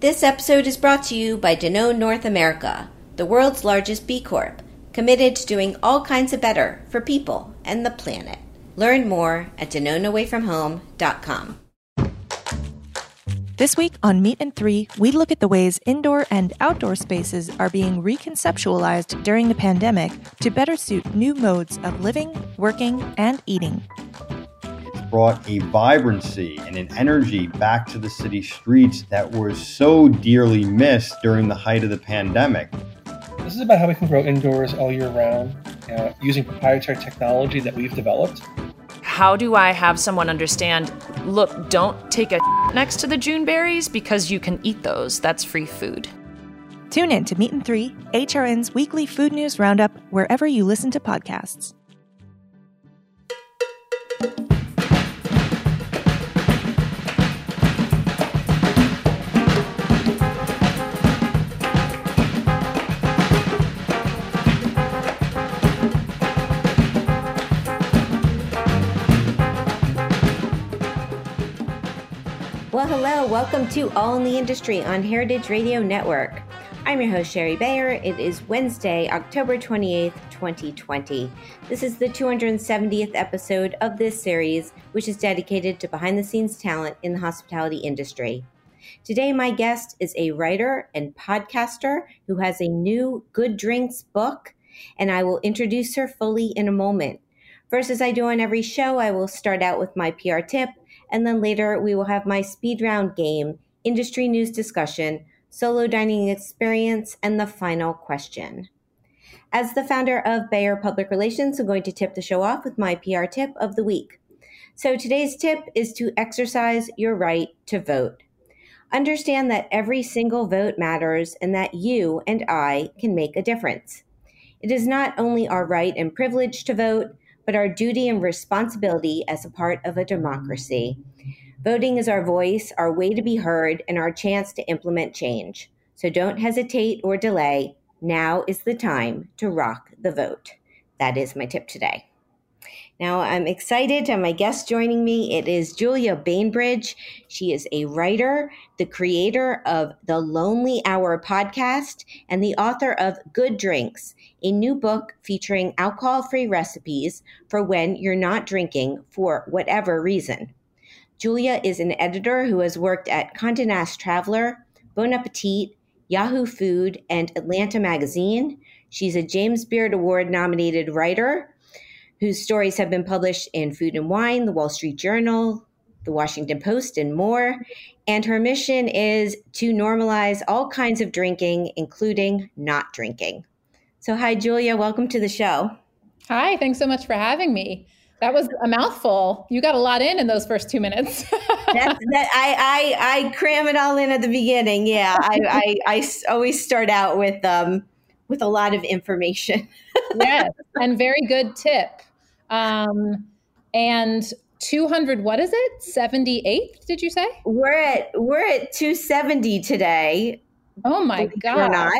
This episode is brought to you by Danone North America, the world's largest B Corp, committed to doing all kinds of better for people and the planet. Learn more at DanoneAwayFromHome.com. This week on Meat and Three, we look at the ways indoor and outdoor spaces are being reconceptualized during the pandemic to better suit new modes of living, working, and eating. Brought a vibrancy and an energy back to the city streets that was so dearly missed during the height of the pandemic. This is about how we can grow indoors all year round uh, using proprietary technology that we've developed how do I have someone understand look, don't take a next to the June berries because you can eat those. That's free food. Tune in to Meat and Three, HRN's weekly food news roundup, wherever you listen to podcasts. Hello, welcome to All in the Industry on Heritage Radio Network. I'm your host, Shari Bayer. It is Wednesday, October 28th, 2020. This is the 270th episode of this series, which is dedicated to behind the scenes talent in the hospitality industry. Today, my guest is a writer and podcaster who has a new Good Drinks book, and I will introduce her fully in a moment. First, as I do on every show, I will start out with my PR tip and then later, we will have my speed round game, industry news discussion, solo dining experience, and the final question. As the founder of Bayer Public Relations, I'm going to tip the show off with my PR tip of the week. So today's tip is to exercise your right to vote. Understand that every single vote matters and that you and I can make a difference. It is not only our right and privilege to vote, but our duty and responsibility as a part of a democracy. Voting is our voice, our way to be heard, and our chance to implement change. So don't hesitate or delay. Now is the time to rock the vote. That is my tip today. Now, I'm excited to have my guest joining me. It is Julia Bainbridge. She is a writer, the creator of the Lonely Hour podcast, and the author of Good Drinks, a new book featuring alcohol free recipes for when you're not drinking for whatever reason. Julia is an editor who has worked at Condé Nast Traveler, Bon Appetit, Yahoo Food, and Atlanta Magazine. She's a James Beard Award nominated writer whose stories have been published in Food and Wine, the Wall Street Journal, the Washington Post, and more. And her mission is to normalize all kinds of drinking, including not drinking. So, hi, Julia. Welcome to the show. Hi. Thanks so much for having me. That was a mouthful. You got a lot in in those first two minutes. That, I, I, I cram it all in at the beginning. Yeah, I, I, I always start out with um, with a lot of information. yes, and very good tip. Um, and 200 what is it? 78th did you say? We're at we're at 270 today. Oh my god not.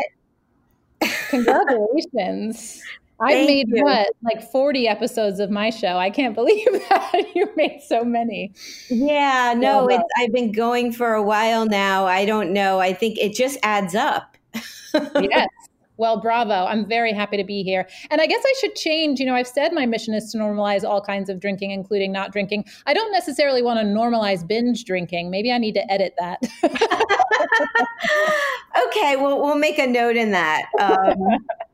Congratulations. I've made you. what like 40 episodes of my show. I can't believe that you made so many. Yeah no it's i've been going for a while now. I don't know. I think it just adds up. Yes well, bravo. I'm very happy to be here. And I guess I should change. You know, I've said my mission is to normalize all kinds of drinking, including not drinking. I don't necessarily want to normalize binge drinking. Maybe I need to edit that. okay, well, we'll make a note in that. Um,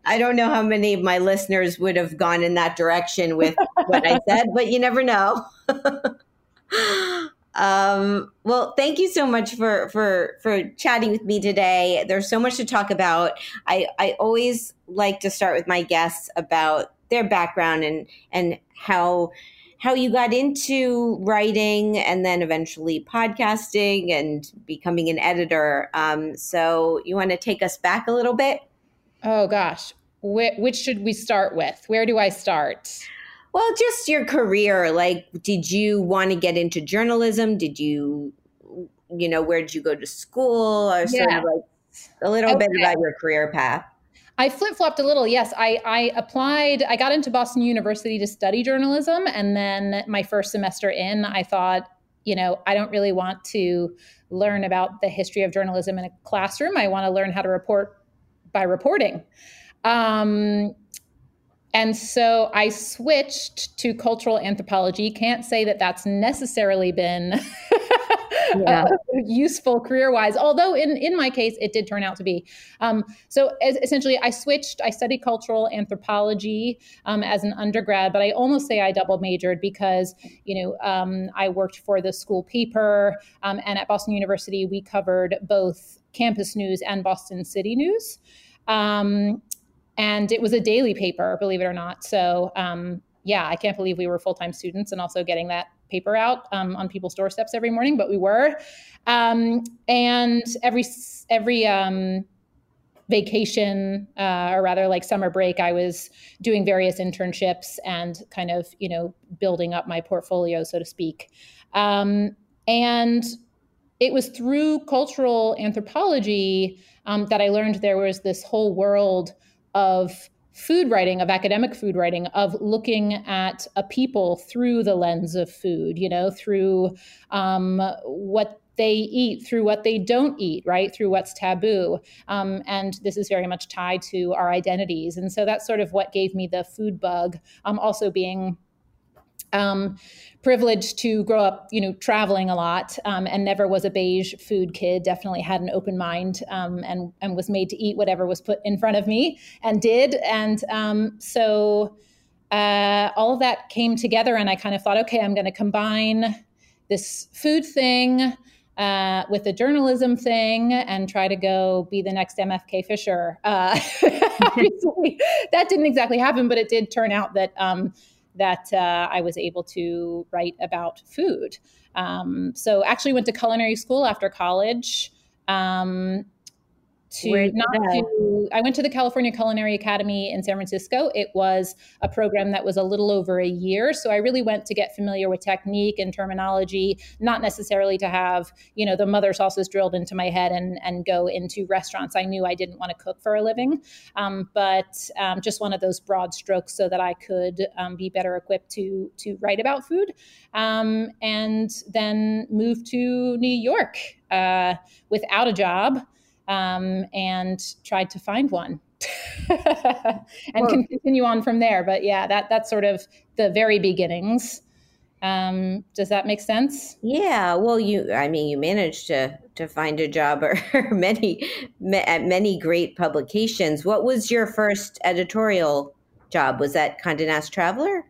I don't know how many of my listeners would have gone in that direction with what I said, but you never know. Um, well, thank you so much for for for chatting with me today. There's so much to talk about. I I always like to start with my guests about their background and and how how you got into writing and then eventually podcasting and becoming an editor. Um, so you want to take us back a little bit? Oh gosh, Wh- which should we start with? Where do I start? Well, just your career. Like, did you want to get into journalism? Did you, you know, where did you go to school? Or sort yeah. of like a little okay. bit about your career path. I flip flopped a little. Yes, I, I applied. I got into Boston University to study journalism, and then my first semester in, I thought, you know, I don't really want to learn about the history of journalism in a classroom. I want to learn how to report by reporting. Um, and so I switched to cultural anthropology. Can't say that that's necessarily been yeah. uh, useful career wise, although in, in my case, it did turn out to be. Um, so as, essentially, I switched. I studied cultural anthropology um, as an undergrad, but I almost say I double majored because, you know, um, I worked for the school paper, um, and at Boston University, we covered both campus news and Boston City news. Um, and it was a daily paper, believe it or not. So um, yeah, I can't believe we were full time students and also getting that paper out um, on people's doorsteps every morning, but we were. Um, and every every um, vacation, uh, or rather like summer break, I was doing various internships and kind of you know building up my portfolio, so to speak. Um, and it was through cultural anthropology um, that I learned there was this whole world of food writing, of academic food writing, of looking at a people through the lens of food, you know, through um, what they eat, through what they don't eat, right? Through what's taboo. Um, and this is very much tied to our identities. And so that's sort of what gave me the food bug. Um, also being um, privileged to grow up, you know, traveling a lot, um, and never was a beige food kid. Definitely had an open mind, um, and and was made to eat whatever was put in front of me, and did. And um, so uh, all of that came together, and I kind of thought, okay, I'm going to combine this food thing. Uh, with the journalism thing and try to go be the next MFK Fisher. Uh, that didn't exactly happen, but it did turn out that um, that uh, I was able to write about food. Um, so actually went to culinary school after college. Um, to not to I went to the California Culinary Academy in San Francisco. It was a program that was a little over a year, so I really went to get familiar with technique and terminology, not necessarily to have, you know, the mother sauces drilled into my head and and go into restaurants. I knew I didn't want to cook for a living, um, but um, just one of those broad strokes so that I could um, be better equipped to to write about food, um, and then moved to New York uh, without a job um, and tried to find one and well, can continue on from there. But yeah, that that's sort of the very beginnings. Um, does that make sense? Yeah. Well, you, I mean, you managed to to find a job or many at many great publications. What was your first editorial job? Was that Condé Nast Traveler?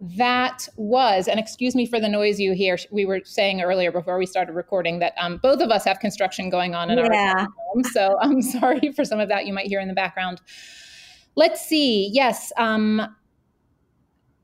That was, and excuse me for the noise you hear. We were saying earlier before we started recording that um, both of us have construction going on in yeah. our home. So I'm sorry for some of that you might hear in the background. Let's see. Yes. Um,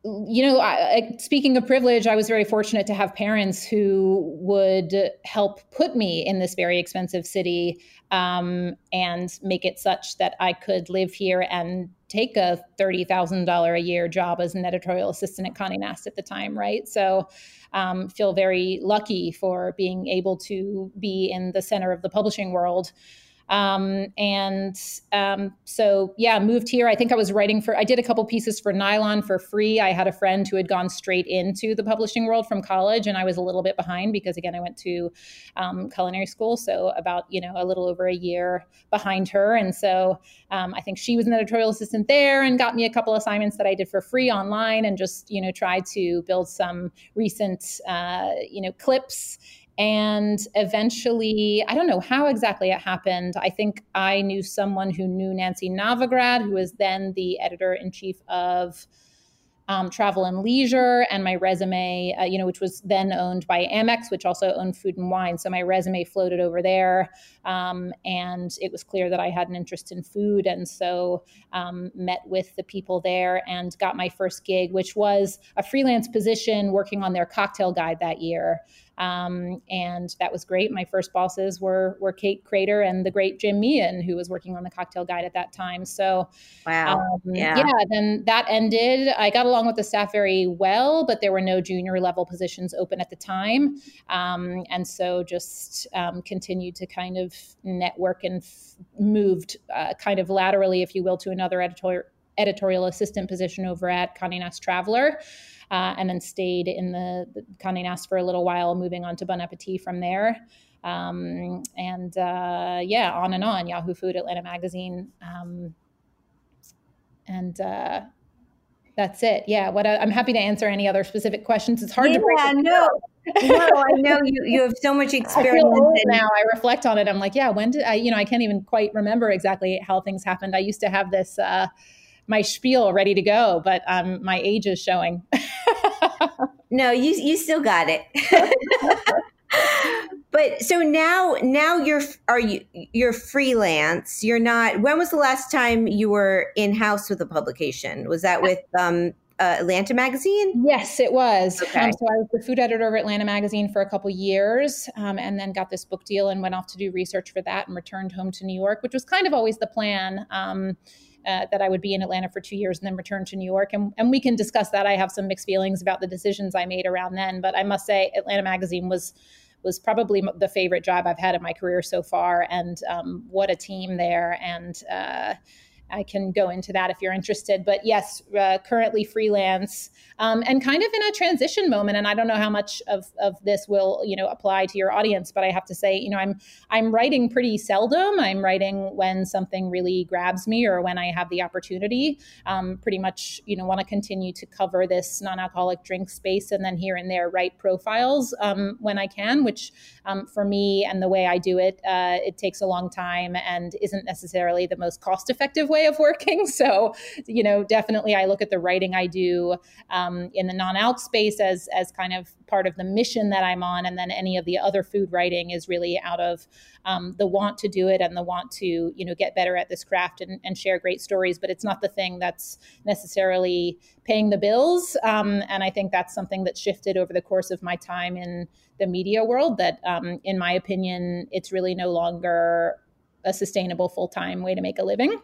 you know, I, speaking of privilege, I was very fortunate to have parents who would help put me in this very expensive city um, and make it such that I could live here and take a $30,000 a year job as an editorial assistant at Condé Nast at the time, right? So um, feel very lucky for being able to be in the center of the publishing world um, and um, so, yeah, moved here. I think I was writing for, I did a couple pieces for Nylon for free. I had a friend who had gone straight into the publishing world from college, and I was a little bit behind because, again, I went to um, culinary school. So, about, you know, a little over a year behind her. And so, um, I think she was an editorial assistant there and got me a couple assignments that I did for free online and just, you know, tried to build some recent, uh, you know, clips and eventually, I don't know how exactly it happened. I think I knew someone who knew Nancy Novograd, who was then the editor in chief of um, Travel and Leisure, and my resume, uh, you know, which was then owned by Amex, which also owned Food and Wine. So my resume floated over there, um, and it was clear that I had an interest in food, and so um, met with the people there and got my first gig, which was a freelance position working on their cocktail guide that year. Um, and that was great. My first bosses were were Kate Krader and the great Jim Meehan, who was working on the cocktail guide at that time. So, wow, um, yeah. yeah. Then that ended. I got along with the staff very well, but there were no junior level positions open at the time, um, and so just um, continued to kind of network and f- moved uh, kind of laterally, if you will, to another editorial editorial assistant position over at Condé Nast Traveler. Uh, and then stayed in the, the Condé Nast for a little while, moving on to Bon Appetit from there. Um, and uh, yeah, on and on. Yahoo Food, Atlanta Magazine, um, and uh, that's it. Yeah. What I, am happy to answer any other specific questions. It's hard yeah, to break. Yeah, no, no, I know you. You have so much experience. I now. I reflect on it. I'm like, yeah. When did I? You know, I can't even quite remember exactly how things happened. I used to have this. Uh, my spiel ready to go, but um, my age is showing. no, you you still got it. but so now now you're are you you're freelance. You're not. When was the last time you were in house with a publication? Was that with um, uh, Atlanta Magazine? Yes, it was. Okay. Um, so I was the food editor of Atlanta Magazine for a couple years, um, and then got this book deal and went off to do research for that, and returned home to New York, which was kind of always the plan. Um, uh, that I would be in Atlanta for two years and then return to New York. And, and we can discuss that. I have some mixed feelings about the decisions I made around then, but I must say, Atlanta Magazine was was probably the favorite job I've had in my career so far. And um, what a team there! And uh, I can go into that if you're interested. But yes, uh, currently freelance um, and kind of in a transition moment. And I don't know how much of, of this will you know apply to your audience, but I have to say, you know, I'm I'm writing pretty seldom. I'm writing when something really grabs me or when I have the opportunity. Um, pretty much, you know, want to continue to cover this non-alcoholic drink space, and then here and there write profiles um, when I can. Which um, for me and the way I do it, uh, it takes a long time and isn't necessarily the most cost-effective way of working. So, you know, definitely I look at the writing I do um, in the non-alc space as as kind of part of the mission that I'm on, and then any of the other food writing is really out of um, the want to do it and the want to you know get better at this craft and, and share great stories. But it's not the thing that's necessarily paying the bills. Um, and I think that's something that shifted over the course of my time in the media world. That, um, in my opinion, it's really no longer a sustainable full time way to make a living.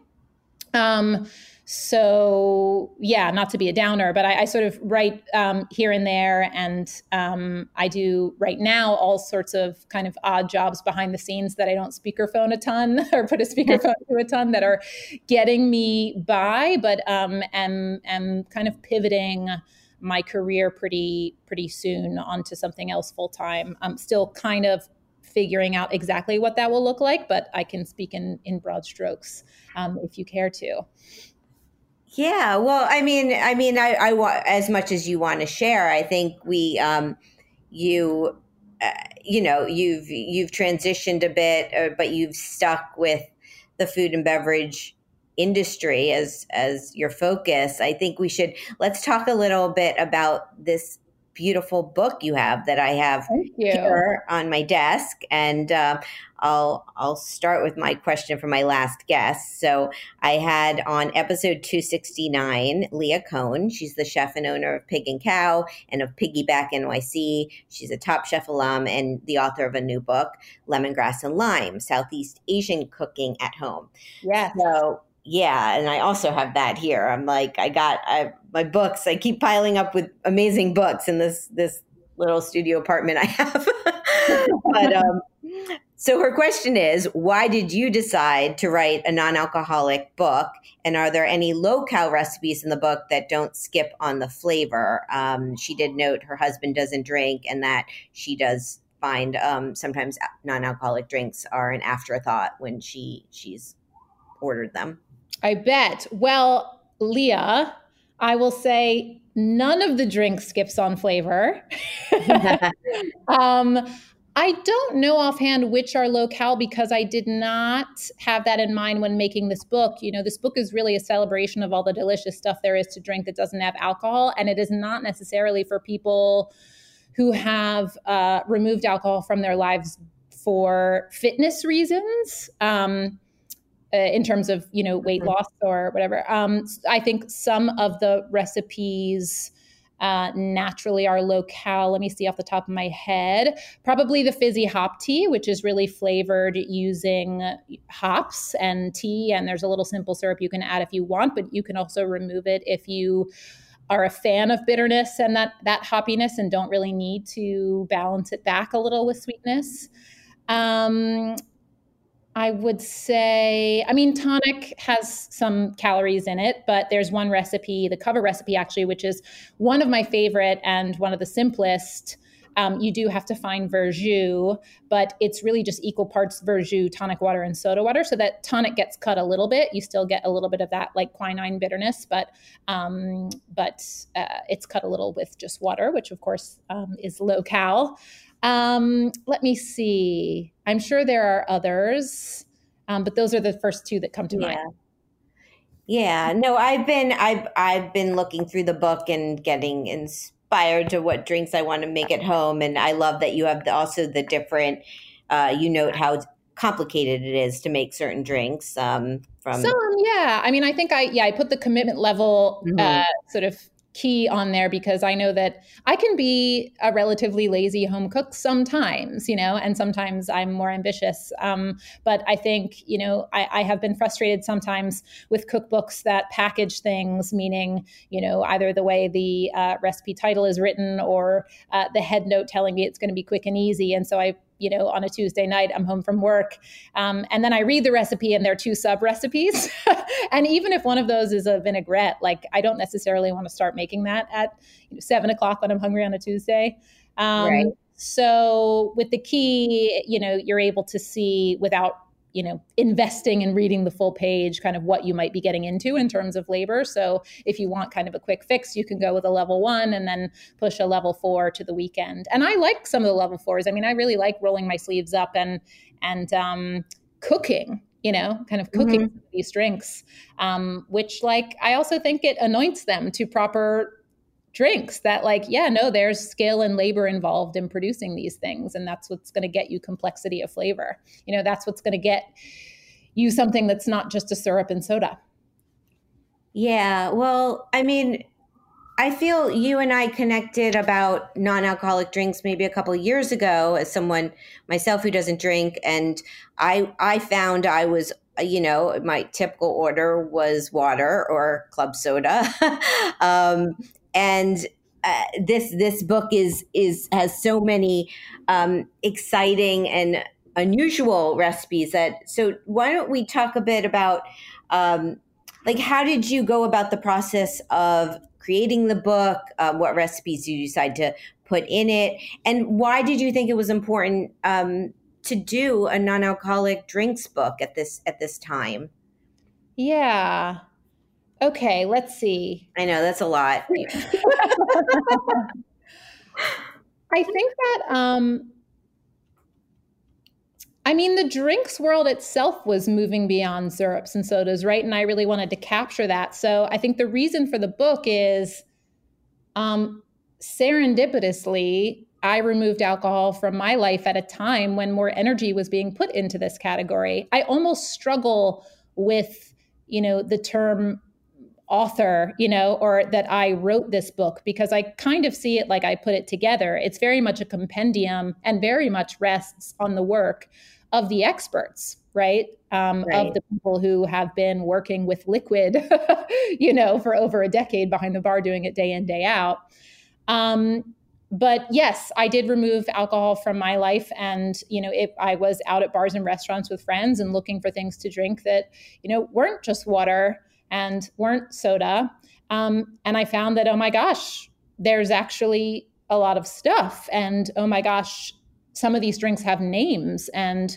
Um, so yeah, not to be a downer, but I, I sort of write um, here and there, and um, I do right now all sorts of kind of odd jobs behind the scenes that I don't speakerphone a ton or put a speakerphone to a ton that are getting me by, but um, am am kind of pivoting my career pretty pretty soon onto something else full time. I'm still kind of figuring out exactly what that will look like, but I can speak in, in broad strokes um, if you care to. Yeah, well, I mean, I mean, I, I want as much as you want to share. I think we, um, you, uh, you know, you've you've transitioned a bit, uh, but you've stuck with the food and beverage industry as as your focus. I think we should let's talk a little bit about this beautiful book you have that I have here on my desk, and uh, I'll I'll start with my question for my last guest. So I had on episode 269 Leah Cohen. She's the chef and owner of Pig and Khao and of Piggyback NYC. She's a Top Chef alum and the author of a new book, Lemongrass and Lime: Southeast Asian Cooking at Home. Yeah. So yeah, and I also have that here. I'm like, I got I, my books. I keep piling up with amazing books in this this little studio apartment I have. but um, so her question is, why did you decide to write a non-alcoholic book? And are there any low-cal recipes in the book that don't skip on the flavor? Um, she did note her husband doesn't drink, and that she does find um, sometimes non-alcoholic drinks are an afterthought when she she's ordered them. I bet. Well, Leah, I will say none of the drink skips on flavor. um, I don't know offhand which are low-cal because I did not have that in mind when making this book. You know, this book is really a celebration of all the delicious stuff there is to drink that doesn't have alcohol, and it is not necessarily for people who have uh, removed alcohol from their lives for fitness reasons. Um, uh, in terms of you know weight loss or whatever. Um, I think some of the recipes uh, naturally are low-cal. Let me see off the top of my head. Probably the fizzy hop tea, which is really flavored using hops and tea, and there's a little simple syrup you can add if you want, but you can also remove it if you are a fan of bitterness and that that hoppiness and don't really need to balance it back a little with sweetness. Um, I would say, I mean, tonic has some calories in it, but there's one recipe, the cover recipe actually, which is one of my favorite and one of the simplest. Um, you do have to find verjus, but it's really just equal parts verjus, tonic water, and soda water. So that tonic gets cut a little bit. You still get a little bit of that like quinine bitterness, but um, but uh, it's cut a little with just water, which of course um, is low cal. Um, let me see. I'm sure there are others, um, but those are the first two that come to Yeah. mind. Yeah, no, I've been I've I've been looking through the book and getting inspired to what drinks I want to make at home, and I love that you have the, also the different. Uh, you note how complicated it is to make certain drinks. Um, from Some, yeah. I mean, I think I yeah I put the commitment level Mhm. uh, sort of key on there because I know that I can be a relatively lazy home cook sometimes, you know, and sometimes I'm more ambitious. Um, but I think you know I, I have been frustrated sometimes with cookbooks that package things, meaning you know either the way the uh, recipe title is written or uh, the head note telling me it's going to be quick and easy, and so I you know, on a Tuesday night, I'm home from work. Um, and then I read the recipe and there are two sub recipes. and even if one of those is a vinaigrette, like I don't necessarily want to start making that at you know, seven o'clock when I'm hungry on a Tuesday. Um, Right. So with the key, you know, you're able to see without you know investing and reading the full page kind of what you might be getting into in terms of labor. So if you want kind of a quick fix you can go with a level one and then push a level four to the weekend. And i like some of the level fours. I mean i really like rolling my sleeves up and and um, cooking you know kind of cooking these drinks um, which like i also think it anoints them to proper drinks that like yeah no there's skill and labor involved in producing these things and that's what's going to get you complexity of flavor you know that's what's going to get you something that's not just a syrup and soda Yeah, well, I mean, I feel you and I connected about non-alcoholic drinks maybe a couple years ago as someone myself who doesn't drink and I I found I was you know, my typical order was water or club soda. um, and uh, this this book is is has so many um, exciting and unusual recipes that so why don't we talk a bit about um, like how did you go about the process of creating the book? Um, what recipes did you decide to put in it? And why did you think it was important um, to do a non-alcoholic drinks book at this at this time? Yeah okay let's see i know that's a lot i think that um I mean, the drinks world itself was moving beyond syrups and sodas, right? And I really wanted to capture that. So I think the reason for the book is um, serendipitously, I removed alcohol from my life at a time when more energy was being put into this category. I almost struggle with, you know, the term author, you know, or that I wrote this book because I kind of see it like I put it together. It's very much a compendium and very much rests on the work of the experts, right? Um, Right. Of the people who have been working with liquid, you know, for over a decade behind the bar, doing it day in, day out. Um, but yes, I did remove alcohol from my life, and you know, if I was out at bars and restaurants with friends and looking for things to drink that you know weren't just water and weren't soda, um, and I found that oh my gosh, there's actually a lot of stuff, and oh my gosh, some of these drinks have names, and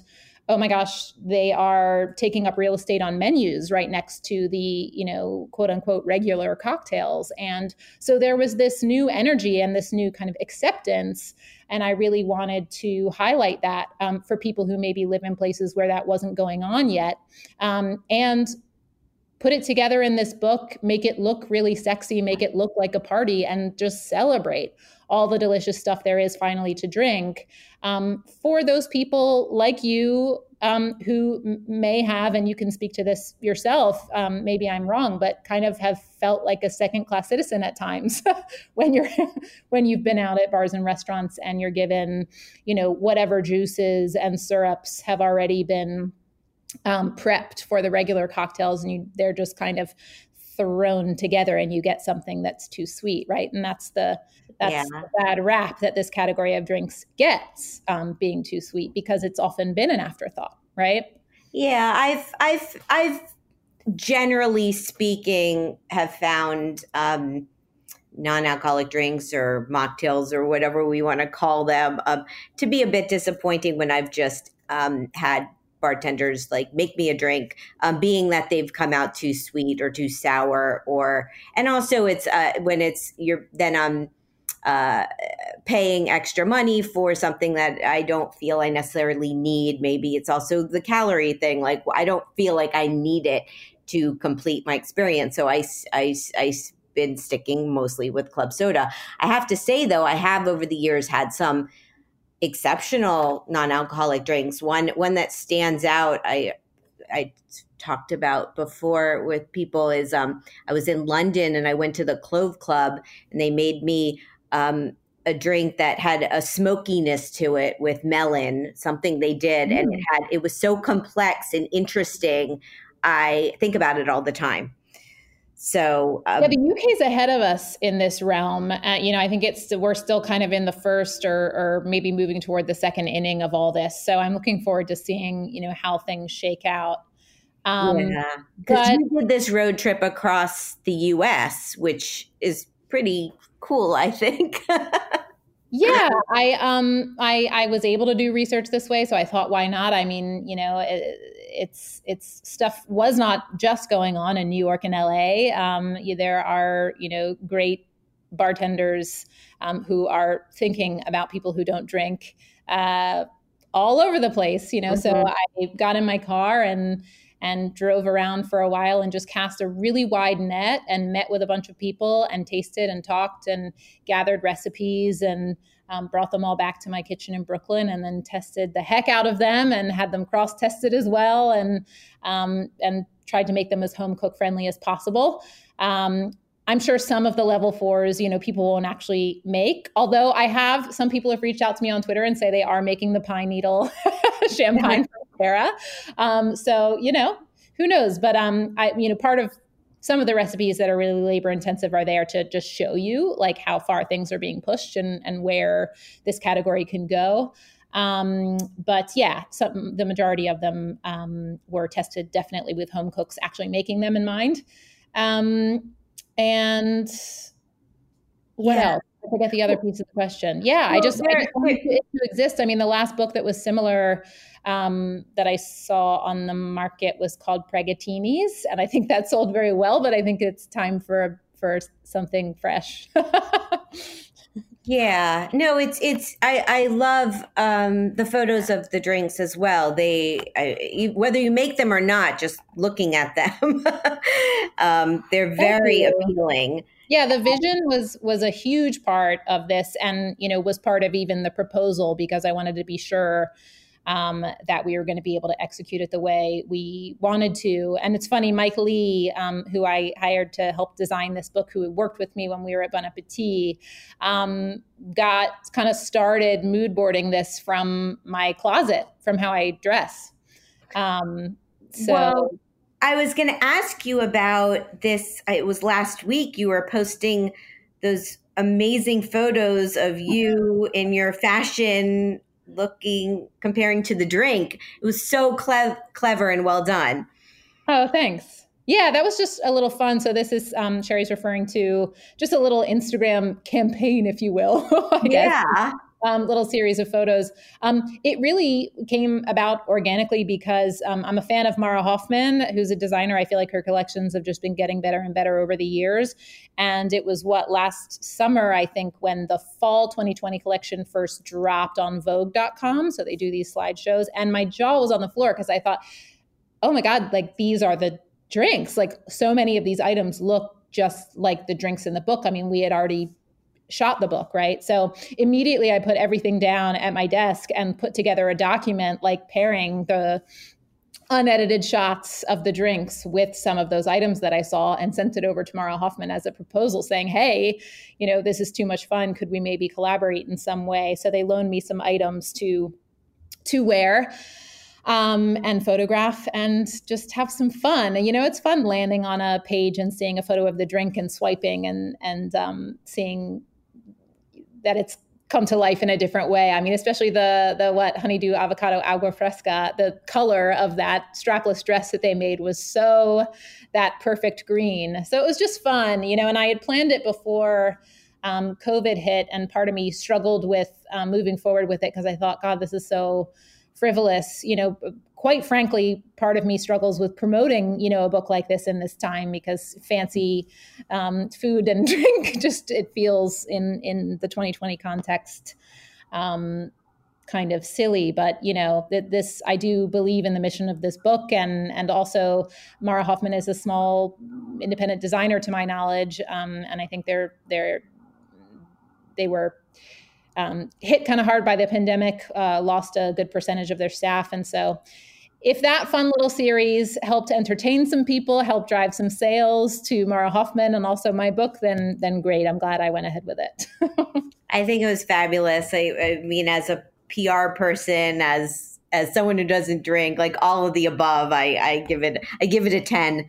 oh my gosh, they are taking up real estate on menus right next to the you know quote unquote regular cocktails, and so there was this new energy and this new kind of acceptance. And I really wanted to highlight that um, for people who maybe live in places where that wasn't going on yet. Um, and put it together in this book, make it look really sexy, make it look like a party, and just celebrate all the delicious stuff there is finally to drink. Um, for those people like you um, who may have, and you can speak to this yourself, um, maybe I'm wrong, but kind of have felt like a second class citizen at times when you're when you've been out at bars and restaurants and you're given, you know, whatever juices and syrups have already been um, prepped for the regular cocktails, and you, they're just kind of thrown together, and you get something that's too sweet, right? And that's the that's Yeah. the bad rap that this category of drinks gets, um, being too sweet because it's often been an afterthought, right? Yeah, I've I've I've generally speaking have found um, non-alcoholic drinks or mocktails or whatever we want to call them um, to be a bit disappointing when I've just um, had bartenders like make me a drink um, being that they've come out too sweet or too sour or and also it's uh, when it's you're then i'm uh, paying extra money for something that i don't feel i necessarily need. Maybe it's also the calorie thing like i don't feel like i need it to complete my experience. So i i, I been sticking mostly with club soda. I have to say though i have over the years had some exceptional non-alcoholic drinks. One one that stands out, I I talked about before with people is um, I was in London and I went to the Clove Club and they made me um, a drink that had a smokiness to it with melon, something they did, mm. and it had it was so complex and interesting. I think about it all the time. So um, yeah, the UK is ahead of us in this realm. Uh, you know, I think it's we're still kind of in the first or or maybe moving toward the second inning of all this. So I'm looking forward to seeing you know how things shake out. Um, yeah, because you did this road trip across the U.S., which is pretty cool. I think. yeah i um i i was able to do research this way so i thought why not i mean you know it, it's it's stuff was not just going on in New York and LA. Um, there are you know great bartenders um, who are thinking about people who don't drink uh, all over the place. You know, mm-hmm. so I got in my car and and drove around for a while and just cast a really wide net and met with a bunch of people and tasted and talked and gathered recipes and um, brought them all back to my kitchen in Brooklyn and then tested the heck out of them and had them cross tested as well and um, and tried to make them as home cook friendly as possible. Um, I'm sure some of the level fours, you know, people won't actually make. Although I have some people have reached out to me on Twitter and say they are making the pine needle champagne from Sarah. Um, so you know, who knows? But um, I, you know, part of some of the recipes that are really labor intensive are there to just show you like how far things are being pushed and, and where this category can go. Um, but yeah, some, the majority of them um, were tested definitely with home cooks actually making them in mind. Um, and what yeah. else? I forget the other piece of the question. Yeah, well, I just, I just wanted it to exist. I mean, the last book that was similar um, that I saw on the market was called Preggatinis, and I think that sold very well. But I think it's time for for something fresh. yeah, no, it's it's. I I love um, the photos of the drinks as well. They I, you, whether you make them or not, just looking at them, um, they're very appealing. Yeah, the vision was was a huge part of this, and you know was part of even the proposal because I wanted to be sure um, that we were going to be able to execute it the way we wanted to. And it's funny, Mike Lee, um, who I hired to help design this book, who worked with me when we were at Bon Appetit, um, got kind of started mood boarding this from my closet, from how I dress. Um, so. Well, I was going to ask you about this. It was last week you were posting those amazing photos of you in your fashion looking comparing to the drink. It was so cle- clever and well done. Oh, thanks. Yeah, that was just a little fun. So this is um, Shari's referring to just a little Instagram campaign, if you will. yeah um, little series of photos. Um, it really came about organically because um, I'm a fan of Mara Hoffman, who's a designer. I feel like her collections have just been getting better and better over the years. And it was what last summer, I think, when the fall 2020 collection first dropped on Vogue.com. So they do these slideshows. And my jaw was on the floor because I thought, oh my God, like these are the drinks. Like so many of these items look just like the drinks in the book. I mean, we had already shot the book, right? So immediately I put everything down at my desk and put together a document like pairing the unedited shots of the drinks with some of those items that I saw and sent it over to Mara Hoffman as a proposal saying, hey, you know, this is too much fun. Could we maybe collaborate in some way? So they loaned me some items to to wear um, and photograph and just have some fun. You know, it's fun landing on a page and seeing a photo of the drink and swiping and and um, seeing that it's come to life in a different way. I mean, especially the the what honeydew avocado agua fresca, the color of that strapless dress that they made was so that perfect green. So it was just fun, you know. And I had planned it before um, COVID hit, and part of me struggled with um, moving forward with it because I thought, God, this is so frivolous. You know, quite frankly, part of me struggles with promoting, you know, a book like this in this time because fancy um, food and drink just it feels in in the 2020 context um, kind of silly. But you know, that this I do believe in the mission of this book, and and also Mara Hoffman is a small independent designer to my knowledge, um, and I think they're they're they were um, hit kind of hard by the pandemic, uh, lost a good percentage of their staff. And so, if that fun little series helped entertain some people, helped drive some sales to Mara Hoffman and also my book, then then great. I'm glad I went ahead with it. I think it was fabulous. I, I mean, as a PR person, as as someone who doesn't drink, like all of the above, I, I give it I give it a ten.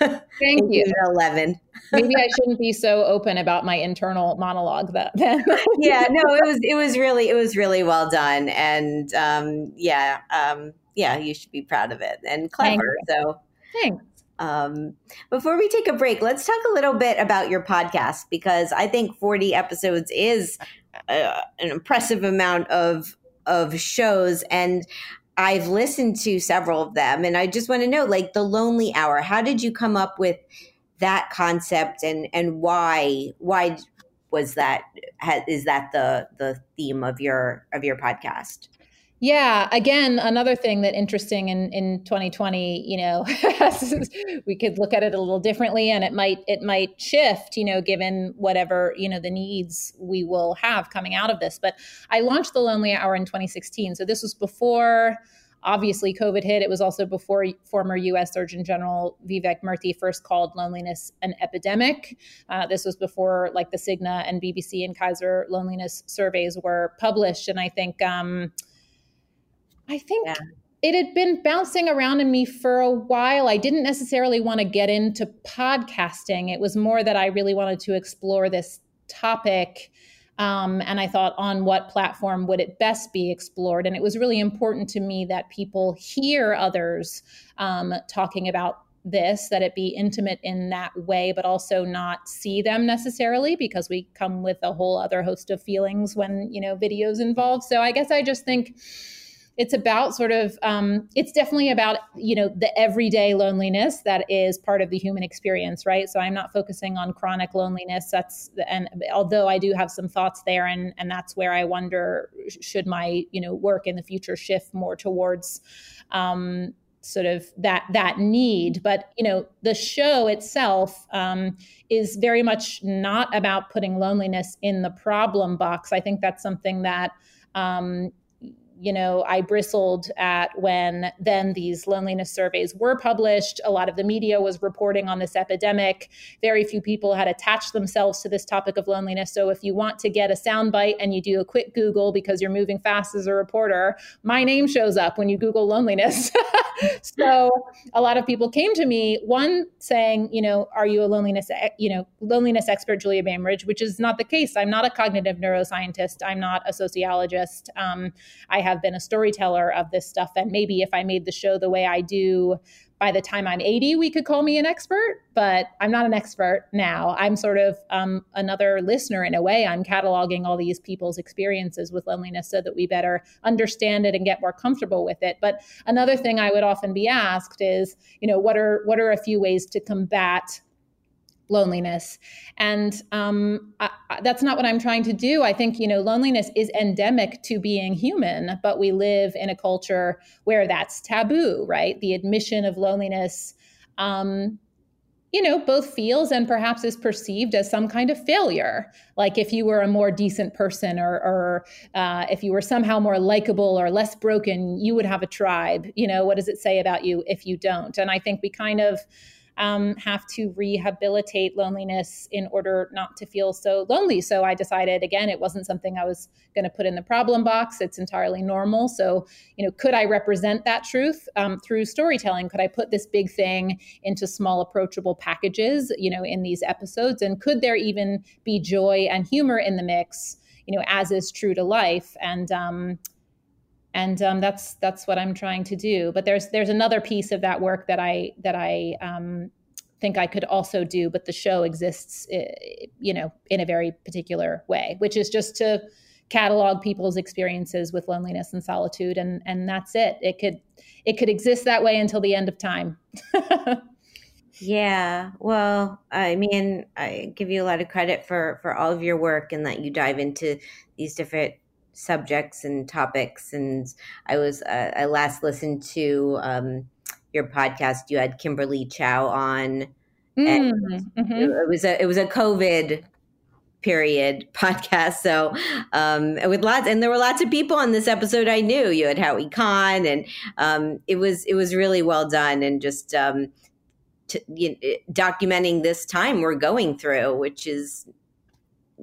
Thank you. Eleven. Maybe I shouldn't be so open about my internal monologue. That then. yeah, no, it was it was really it was really well done, and um, yeah, um, yeah, you should be proud of it and clever. So thanks. Um, before we take a break, let's talk a little bit about your podcast because I think 40 episodes is uh, an impressive amount of of shows and I've listened to several of them and I just want to know like the lonely hour how did you come up with that concept and and why why was that is that the the theme of your of your podcast yeah, again, another thing that interesting in, in 2020, you know, we could look at it a little differently and it might it might shift, you know, given whatever, you know, the needs we will have coming out of this. But I launched the Lonely Hour in 2016. So this was before obviously COVID hit. It was also before former US Surgeon General Vivek Murthy first called loneliness an epidemic. Uh, this was before like the Cigna and BBC and Kaiser loneliness surveys were published. And I think um, I think yeah. it had been bouncing around in me for a while. I didn't necessarily want to get into podcasting. It was more that I really wanted to explore this topic. Um, and I thought, on what platform would it best be explored? And it was really important to me that people hear others um, talking about this that it be intimate in that way but also not see them necessarily because we come with a whole other host of feelings when you know videos involved so i guess i just think it's about sort of um, it's definitely about you know the everyday loneliness that is part of the human experience right? So i'm not focusing on chronic loneliness. That's and although i do have some thoughts there and and that's where i wonder should my you know work in the future shift more towards um, sort of that that need? But you know the show itself um, is very much not about putting loneliness in the problem box. I think that's something that um, you know, I bristled at when then these loneliness surveys were published. A lot of the media was reporting on this epidemic. Very few people had attached themselves to this topic of loneliness. So if you want to get a soundbite and you do a quick Google because you're moving fast as a reporter, my name shows up when you Google loneliness. so a lot of people came to me, one saying, you know, are you a loneliness, you know, loneliness expert, Julia Bainbridge, which is not the case. I'm not a cognitive neuroscientist. I'm not a sociologist. Um, I have have been a storyteller of this stuff. And maybe if I made the show the way I do, by the time I'm 80, we could call me an expert, but I'm not an expert now. I'm sort of um, another listener in a way. I'm cataloging all these people's experiences with loneliness so that we better understand it and get more comfortable with it. But another thing I would often be asked is, you know, what are what are a few ways to combat loneliness. And um, I, that's not what i'm trying to do. I think you know loneliness is endemic to being human but we live in a culture where that's taboo right? The admission of loneliness um, you know both feels and perhaps is perceived as some kind of failure. Like if you were a more decent person or, or uh, if you were somehow more likable or less broken you would have a tribe. You know what does it say about you if you don't? And i think we kind of um, have to rehabilitate loneliness in order not to feel so lonely. So I decided again, it wasn't something I was going to put in the problem box. It's entirely normal. So, you know, could I represent that truth um, through storytelling? Could I put this big thing into small, approachable packages, you know, in these episodes? And could there even be joy and humor in the mix? you know, as is true to life. And um, and um, that's that's what I'm trying to do. But there's there's another piece of that work that I that I um, think I could also do, but the show exists, eh, you know, in a very particular way, which is just to catalog people's experiences with loneliness and solitude, and and that's it. It could it could exist that way until the end of time. yeah, well, I mean, I give you a lot of credit for for all of your work and that you dive into these different subjects and topics. And I was uh, I last listened to um, your podcast. You had Kimberly Chow on. Mm, mm-hmm. It was a it was a COVID period podcast. So um, with lots, and there were lots of people on this episode I knew. You had Howie Kahn, and um, it was it was really well done, and just um, to, you know, documenting this time we're going through, which is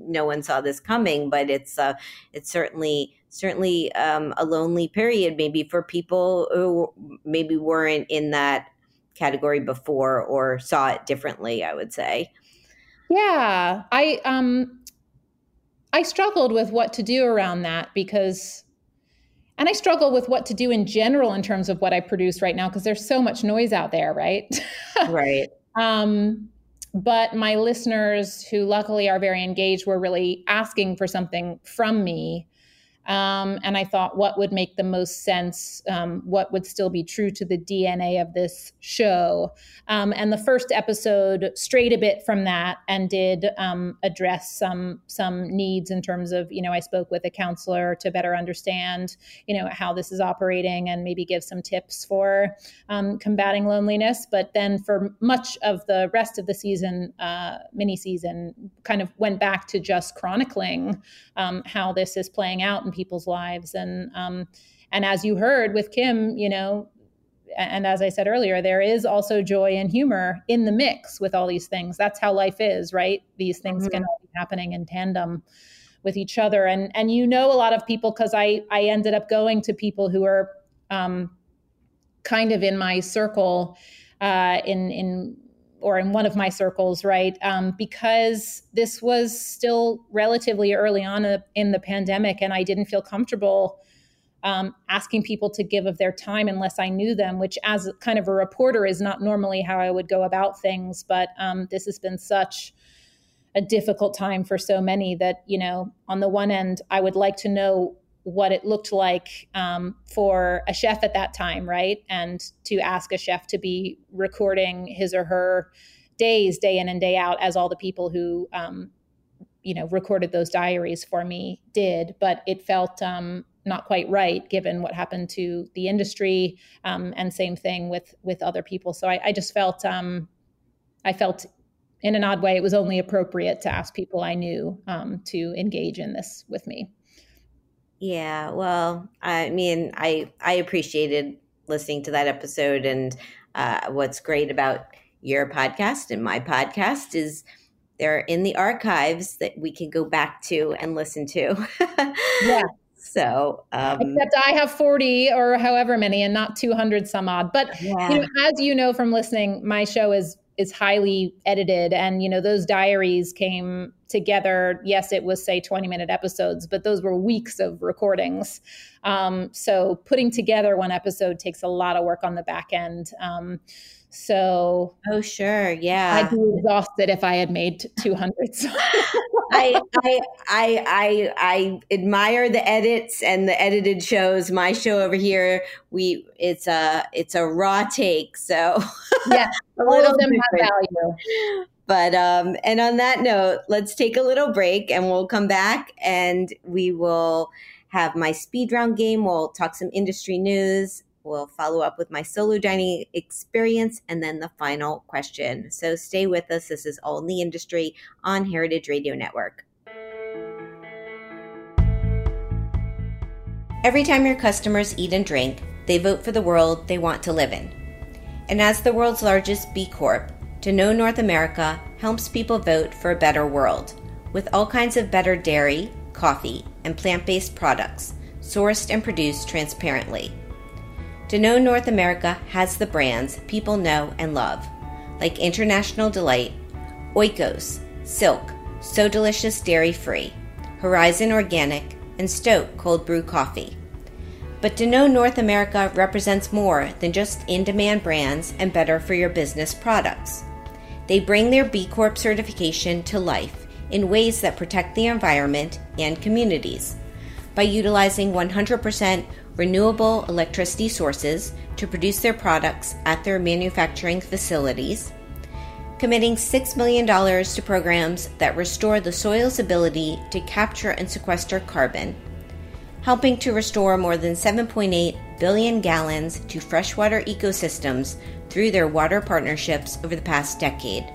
no one saw this coming, but it's uh, it's certainly certainly um, a lonely period, maybe for people who maybe weren't in that category before or saw it differently. I would say. Yeah, I um, I struggled with what to do around that because, and I struggle with what to do in general in terms of what I produce right now because there's so much noise out there, right? right. um, but my listeners, who luckily are very engaged, were really asking for something from me um, and I thought, what would make the most sense? Um, what would still be true to the DNA of this show? Um, and the first episode strayed a bit from that and did um, address some some needs in terms of, you know, I spoke with a counselor to better understand, you know, how this is operating and maybe give some tips for um, combating loneliness. But then for much of the rest of the season, uh, mini season, kind of went back to just chronicling um, how this is playing out in people's lives. And um, and as you heard with Kim, you know, and as I said earlier, there is also joy and humor in the mix with all these things. That's how life is, right? These things mm-hmm. can all be happening in tandem with each other. And and you know a lot of people because I I ended up going to people who are um, kind of in my circle uh, in in or in one of my circles, right? Um, because this was still relatively early on in the pandemic, and I didn't feel comfortable um, asking people to give of their time unless I knew them, which, as kind of a reporter, is not normally how I would go about things. But um, this has been such a difficult time for so many that, you know, on the one end, I would like to know what it looked like um, for a chef at that time, right? And to ask a chef to be recording his or her days, day in and day out, as all the people who, um, you know, recorded those diaries for me did. But it felt um, not quite right given what happened to the industry, um, and same thing with with other people. So I, I just felt um, I felt in an odd way it was only appropriate to ask people I knew um, to engage in this with me. Yeah, well, I mean, I I appreciated listening to that episode, and uh, what's great about your podcast and my podcast is they're in the archives that we can go back to and listen to. yeah. So, um, except I have 40 or however many and not 200 some odd. But yeah. you know, as you know from listening, my show is is highly edited. And you know those diaries came together. Yes it was say 20 minute episodes but those were weeks of recordings. Um, so putting together one episode takes a lot of work on the back end. Um, so oh sure yeah i'd be exhausted if i had made 200 I, I I I I admire the edits and the edited shows. My show over here, we it's a it's a raw take, so yeah, of them different. value. But um, and on that note, let's take a little break, and we'll come back, and we will have my speed round game. We'll talk some industry news. We'll follow up with my solo dining experience and then the final question. So stay with us. This is All in the Industry on Heritage Radio Network. Every time your customers eat and drink, they vote for the world they want to live in. And as the world's largest B Corp, Danone North America helps people vote for a better world with all kinds of better dairy, coffee, and plant based products sourced and produced transparently. Danone North America has the brands people know and love, like International Delight, Oikos, Silk, So Delicious Dairy Free, Horizon Organic, and Stok Cold Brew Coffee. But Danone North America represents more than just in demand brands and better for your business products. They bring their B Corp certification to life in ways that protect the environment and communities by utilizing 100% renewable electricity sources to produce their products at their manufacturing facilities, committing $6 million to programs that restore the soil's ability to capture and sequester carbon, helping to restore more than 7.8 billion gallons to freshwater ecosystems through their water partnerships over the past decade,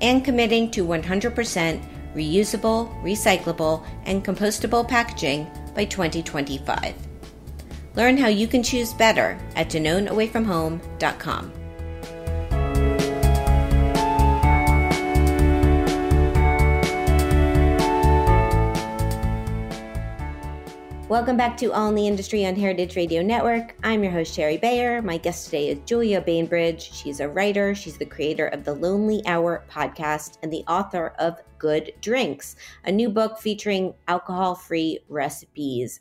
and committing to 100% reusable, recyclable, and compostable packaging by 2025. Learn how you can choose better at DanoneAwayFromHome.com. Welcome back to All in the Industry on Heritage Radio Network. I'm your host, Shari Bayer. My guest today is Julia Bainbridge. She's a writer, she's the creator of the Lonely Hour podcast, and the author of Good Drinks, a new book featuring alcohol free recipes.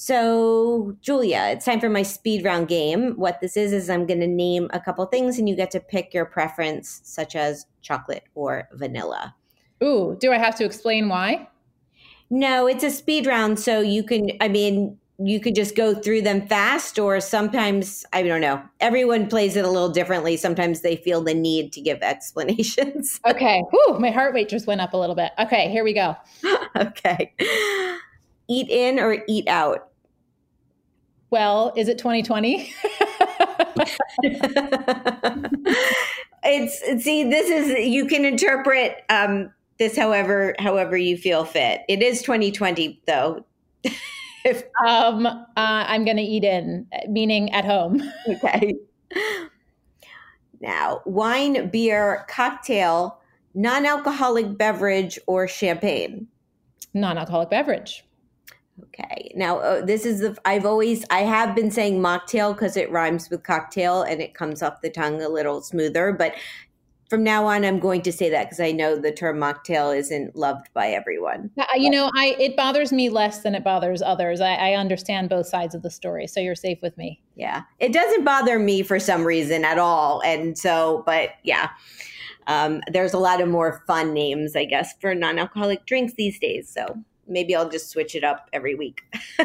So, Julia, it's time for my speed round game. What this is, is I'm going to name a couple things and you get to pick your preference, such as chocolate or vanilla. Ooh, do I have to explain why? No, it's a speed round, so you can. I mean, you could just go through them fast, or sometimes I don't know. Everyone plays it a little differently. Sometimes they feel the need to give explanations. okay. Whew, my heart rate just went up a little bit. Okay, here we go. okay. Eat in or eat out? Well, is it 2020? it's see, this is you can interpret um, this however however you feel fit. It is 2020 though. if, um, uh, I'm going to eat in, meaning at home. Okay. Now, wine, beer, cocktail, non-alcoholic beverage, or champagne. Non-alcoholic beverage. Okay. Now, uh, this is the I've always I have been saying mocktail because it rhymes with cocktail and it comes off the tongue a little smoother. But from now on, I'm going to say that because I know the term mocktail isn't loved by everyone. You know, I it bothers me less than it bothers others. I, I, understand both sides of the story, so you're safe with me. Yeah, it doesn't bother me for some reason at all, and so, but yeah, um, there's a lot of more fun names, I guess, for non-alcoholic drinks these days. So maybe I'll just switch it up every week.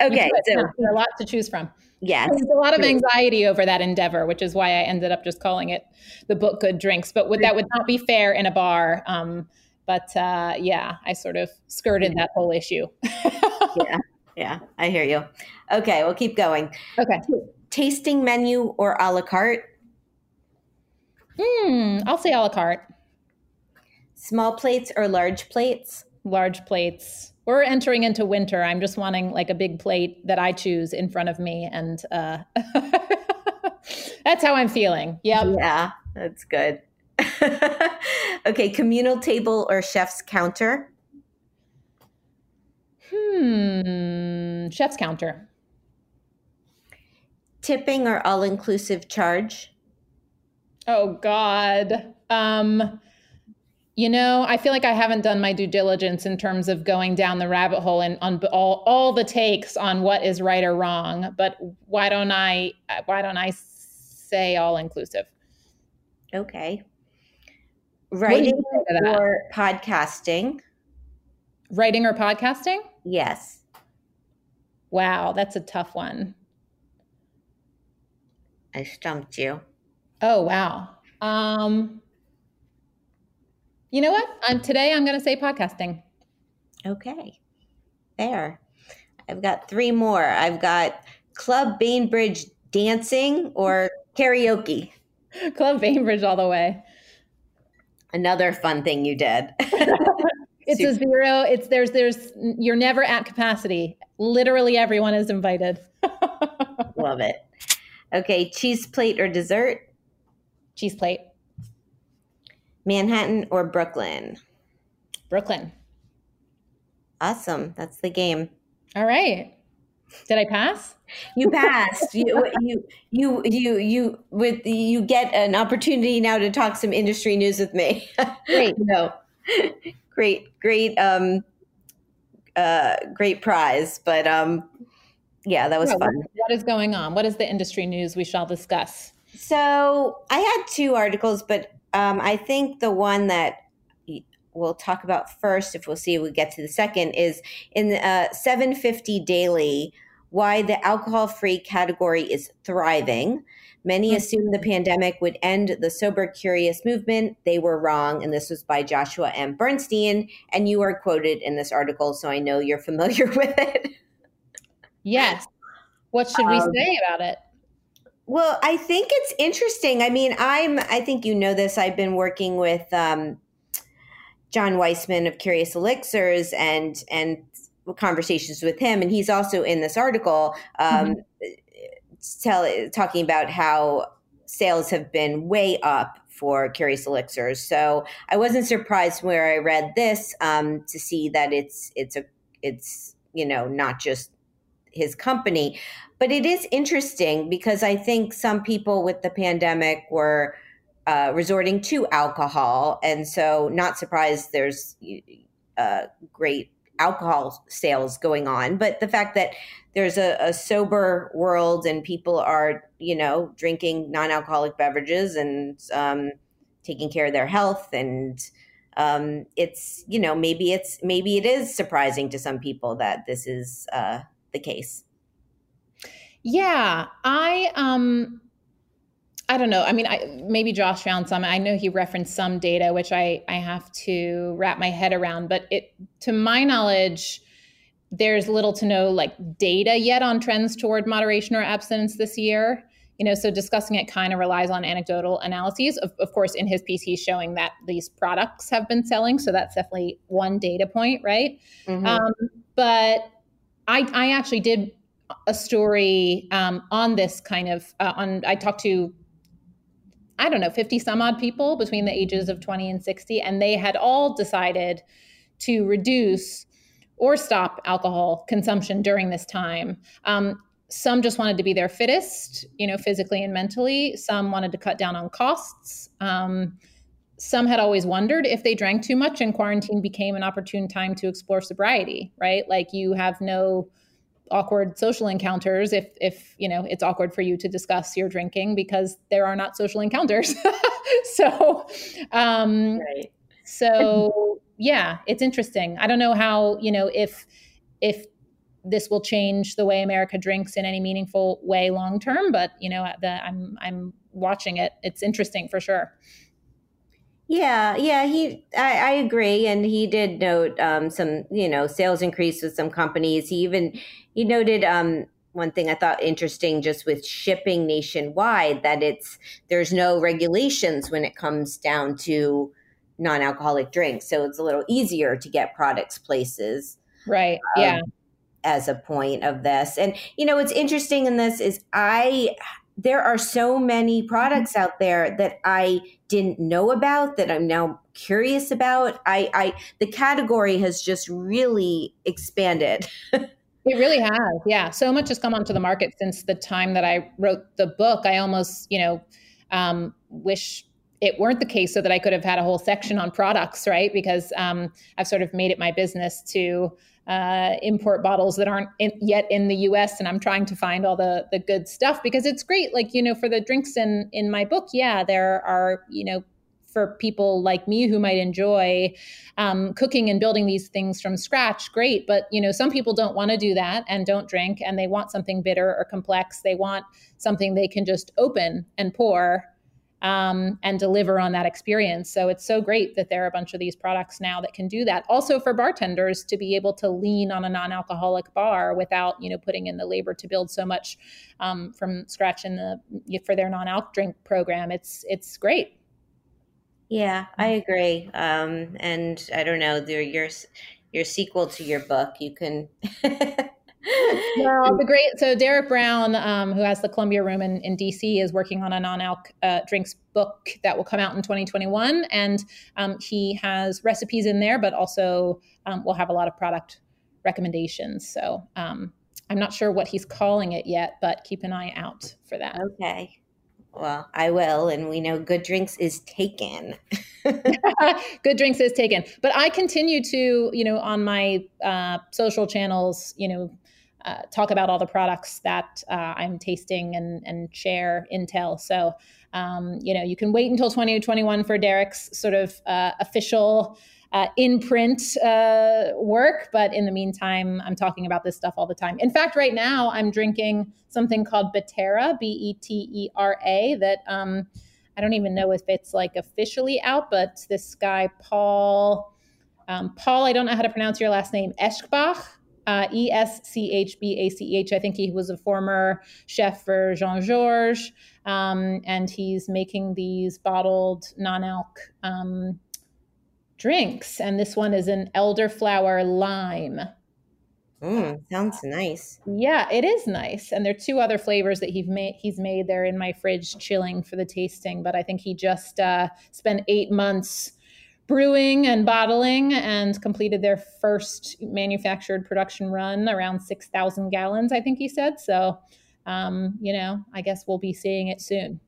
okay, so a lot to choose from. Yes. There's a lot of anxiety over that endeavor, which is why I ended up just calling it the book Good Drinks. But would, that would not be fair in a bar. Um, but uh, yeah, I sort of skirted that whole issue. yeah, yeah, I hear you. Okay, we'll keep going. Okay. Tasting menu or a la carte? Hmm, I'll say a la carte. Small plates or large plates? Large plates we're entering into winter. I'm just wanting like a big plate that I choose in front of me, and uh, that's how I'm feeling. Yep. Yeah, that's good. okay, communal table or chef's counter? Hmm, chef's counter. Tipping or all inclusive charge? Oh God. Um, you know, I feel like I haven't done my due diligence in terms of going down the rabbit hole and on all all the takes on what is right or wrong. But why don't I why don't I say all inclusive? Okay. Writing or podcasting? Writing or podcasting? Yes. Wow, that's a tough one. I stumped you. Oh wow. Um you know what? I'm, today I'm going to say podcasting. Okay. There. I've got three more. I've got Club Bainbridge dancing or karaoke. Club Bainbridge all the way. Another fun thing you did. it's Super. a zero. It's there's there's you're never at capacity. Literally everyone is invited. Love it. Okay, cheese plate or dessert? Cheese plate. Manhattan or Brooklyn? Brooklyn. Awesome. That's the game. All right. Did I pass? You passed. you, you, you, you, you, with you get an opportunity now to talk some industry news with me. Great. no. great, great, um, uh, great prize. But um, yeah, that was yeah, fun. What is going on? What is the industry news we shall discuss? So I had two articles, but um, I think the one that we'll talk about first, if we'll see if we get to the second, is in uh, 750 Daily why the alcohol free category is thriving. Many mm-hmm. assumed the pandemic would end the sober curious movement. They were wrong. And this was by Joshua M. Bernstein. And you are quoted in this article, so I know you're familiar with it. Yes. What should we um, say about it? Well, I think it's interesting. I mean, I'm, I think you know this. I've been working with um, John Weissman of Curious Elixirs and, and conversations with him. And he's also in this article um, mm-hmm. tell, talking about how sales have been way up for Curious Elixirs. So I wasn't surprised where I read this um, to see that it's it's a it's you know not just his company, but it is interesting because I think some people with the pandemic were uh, resorting to alcohol, and so not surprised there's uh, great alcohol sales going on, but the fact that there's a, a sober world and people are, you know, drinking non-alcoholic beverages and um, taking care of their health and um, it's you know maybe it's maybe it is surprising to some people that this is uh, the case yeah i um I don't know. I mean, I, maybe Josh found some. I know he referenced some data, which I I have to wrap my head around. But it, to my knowledge, there's little to no like data yet on trends toward moderation or abstinence this year. You know, so discussing it kind of relies on anecdotal analyses. Of, of course, in his piece, he's showing that these products have been selling, so that's definitely one data point, right? Mm-hmm. Um, but I I actually did a story um, on this kind of uh, on. I talked to I don't know, 50 some odd people between the ages of 20 and 60, and they had all decided to reduce or stop alcohol consumption during this time. Um, some just wanted to be their fittest, you know, physically and mentally. Some wanted to cut down on costs. Um, some had always wondered if they drank too much and quarantine became an opportune time to explore sobriety, right? Like you have no awkward social encounters if if you know it's awkward for you to discuss your drinking because there are not social encounters so um right. so yeah it's interesting i don't know how you know if if this will change the way america drinks in any meaningful way long term but you know the, i'm i'm watching it it's interesting for sure yeah, yeah, he I, I agree, and he did note um, some you know sales increase with some companies. He even he noted um, one thing I thought interesting just with shipping nationwide that it's there's no regulations when it comes down to non-alcoholic drinks, so it's a little easier to get products places. Right. Um, yeah. As a point of this, and you know what's interesting in this is I there are so many products out there that I didn't know about that I'm now curious about. I, I the category has just really expanded. it really has. Yeah. So much has come onto the market since the time that I wrote the book. I almost, you know, um, wish it weren't the case so that I could have had a whole section on products, right? Because um, I've sort of made it my business to uh, import bottles that aren't in, yet in the U.S. and I'm trying to find all the the good stuff because it's great. Like you know, for the drinks in in my book, yeah, there are you know for people like me who might enjoy um, cooking and building these things from scratch great but you know some people don't want to do that and don't drink and they want something bitter or complex they want something they can just open and pour um, and deliver on that experience. So it's so great that there are a bunch of these products now that can do that. Also for bartenders to be able to lean on a non-alcoholic bar without you know putting in the labor to build so much um, from scratch in the for their non-alc drink program. It's it's great. Yeah, I agree. Um, and I don't know, your your sequel to your book, you can well, the great so Derek Brown, um, who has the Columbia Room in, in DC, is working on a non-alc uh, drinks book that will come out in 2021, and um, he has recipes in there, but also um, will have a lot of product recommendations. So um, I'm not sure what he's calling it yet, but keep an eye out for that. Okay. Well, I will. And we know Good Drinks is taken. Good Drinks is taken. But I continue to, you know, on my uh, social channels, you know, uh, talk about all the products that uh, I'm tasting and, and share intel. So, um, you know, you can wait until 2021 for Derek's sort of uh, official uh, in print uh, work. But in the meantime, I'm talking about this stuff all the time. In fact, right now, I'm drinking something called Betera, B E T E R A, that um, I don't even know if it's like officially out, but this guy, Paul, um, Paul, I don't know how to pronounce your last name, Eschbach. Uh, e S C H B A C H. I think he was a former chef for Jean Georges, um, and he's making these bottled non-alc um, drinks, and this one is an elderflower lime. Mm, sounds nice. Yeah, it is nice. And there are two other flavors that he's made. He's made. They're in my fridge, chilling for the tasting. But I think he just uh, spent eight months brewing and bottling and completed their first manufactured production run around 6,000 gallons, I think he said. So, um, you know, I guess we'll be seeing it soon.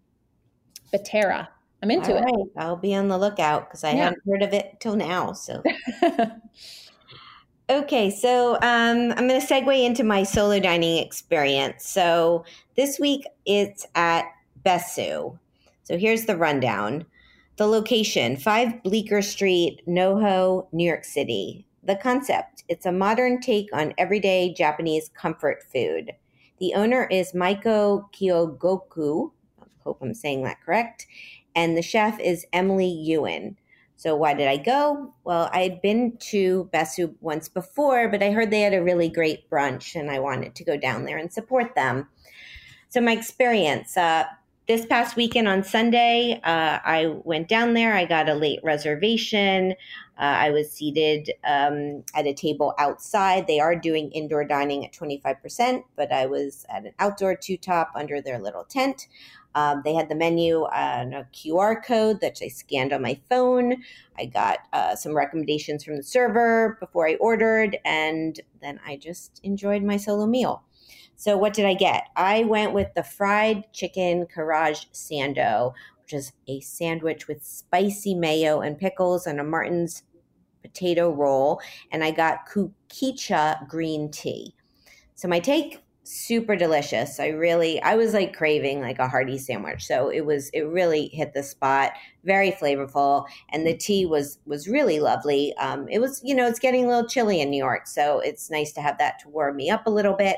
Betera. I'm into it. I'll be on the lookout because I yeah. hadn't heard of it till now. So. okay, so um, I'm going to segue into my solo dining experience. So this week it's at Bessou. So here's the rundown. The location 5 Bleecker Street, NoHo, New York City. The concept it's a modern take on everyday Japanese comfort food. The owner is Maiko Kyogoku. I hope I'm saying that correct and the chef is Emily Yuen. So why did I go? Well, I had been to Bessou once before, but I heard they had a really great brunch, and I wanted to go down there and support them. So my experience. Uh, this past weekend on Sunday, uh, I went down there. I got a late reservation. Uh, I was seated um, at a table outside. They are doing indoor dining at 25%, but I was at an outdoor two top under their little tent. Um, they had the menu and a QR code that I scanned on my phone. I got uh, some recommendations from the server before I ordered, and then I just enjoyed my solo meal. So, what did I get? I went with the fried chicken Karaage Sando, which is a sandwich with spicy mayo and pickles and a Martin's potato roll, and I got kukicha green tea. So, my take super delicious. I really I was like craving like a hearty sandwich. So it was it really hit the spot. Very flavorful and the tea was was really lovely. Um it was, you know, it's getting a little chilly in New York, so it's nice to have that to warm me up a little bit.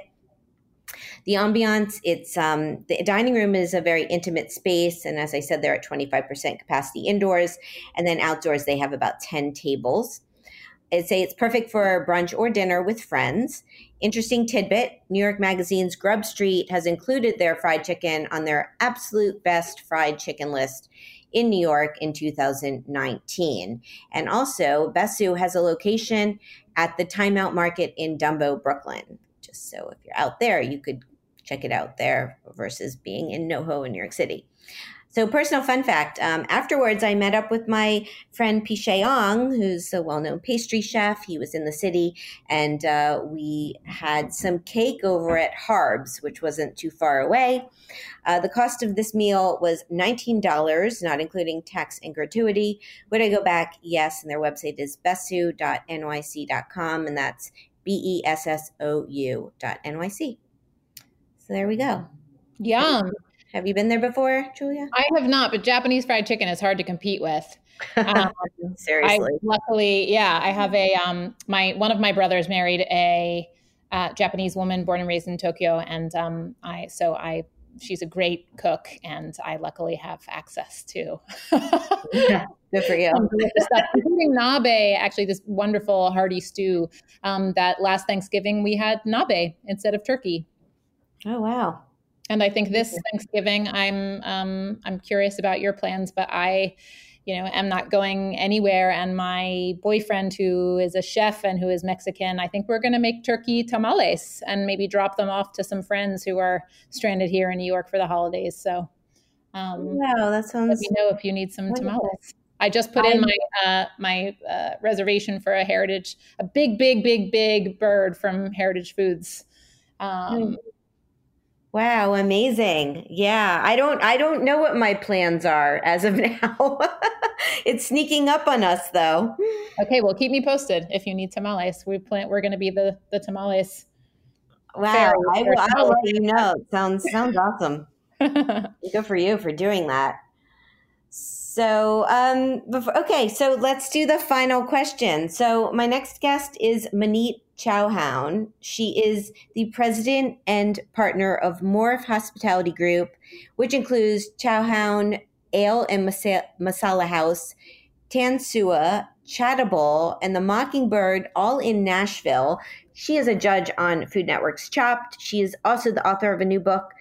The ambiance, it's um, the dining room is a very intimate space, and as I said, they're at twenty five percent capacity indoors, and then outdoors they have about ten tables. I'd say it's perfect for brunch or dinner with friends. Interesting tidbit New York Magazine's Grub Street has included their fried chicken on their absolute best fried chicken list in New York in 2019. And also, Bessou has a location at the Timeout Market in Dumbo, Brooklyn. So if you're out there, you could check it out there versus being in NoHo in New York City. So, personal fun fact um, afterwards, I met up with my friend Pichet Ong, who's a well known pastry chef. He was in the city, and uh, we had some cake over at Harbs, which wasn't too far away. Uh, the cost of this meal was $19, not including tax and gratuity. Would I go back? Yes. And their website is bessou.nyc.com, and that's B E S S O U dot NYC. So, there we go. Yum. Have you been there before, Julia? I have not, but Japanese fried chicken is hard to compete with. Um, Seriously. I, luckily, yeah, I have a um my one of my brothers married a uh, Japanese woman born and raised in Tokyo, and um I so I she's a great cook, and I luckily have access to. yeah, good for you. stuff, including nabe, actually, this wonderful hearty stew. Um, that last Thanksgiving we had nabe instead of turkey. Oh wow! And I think this Thanksgiving, I'm um, I'm curious about your plans, but I, you know, am not going anywhere. And my boyfriend, who is a chef and who is Mexican, I think we're going to make turkey tamales and maybe drop them off to some friends who are stranded here in New York for the holidays. So, um, wow, that sounds. Let me know if you need some tamales. I just put in my uh, my uh, reservation for a heritage, a big, big, big, big bird from Heritage Foods. Um, mm Wow, amazing. Yeah, I don't I don't know what my plans are as of now. it's sneaking up on us though. Okay, well keep me posted if you need tamales. We plan we're going to be the the tamales. Wow, I will, I will let you know. Sounds sounds awesome. Good for you for doing that. So, um, before, okay, so let's do the final question. So, my next guest is Maneet Chauhan. She is the president and partner of Morph Hospitality Group, which includes Chauhan Ale and Masala House, Tansuo, Chaatable, and the Mockingbird, all in Nashville. She is a judge on Food Network's Chopped. She is also the author of a new book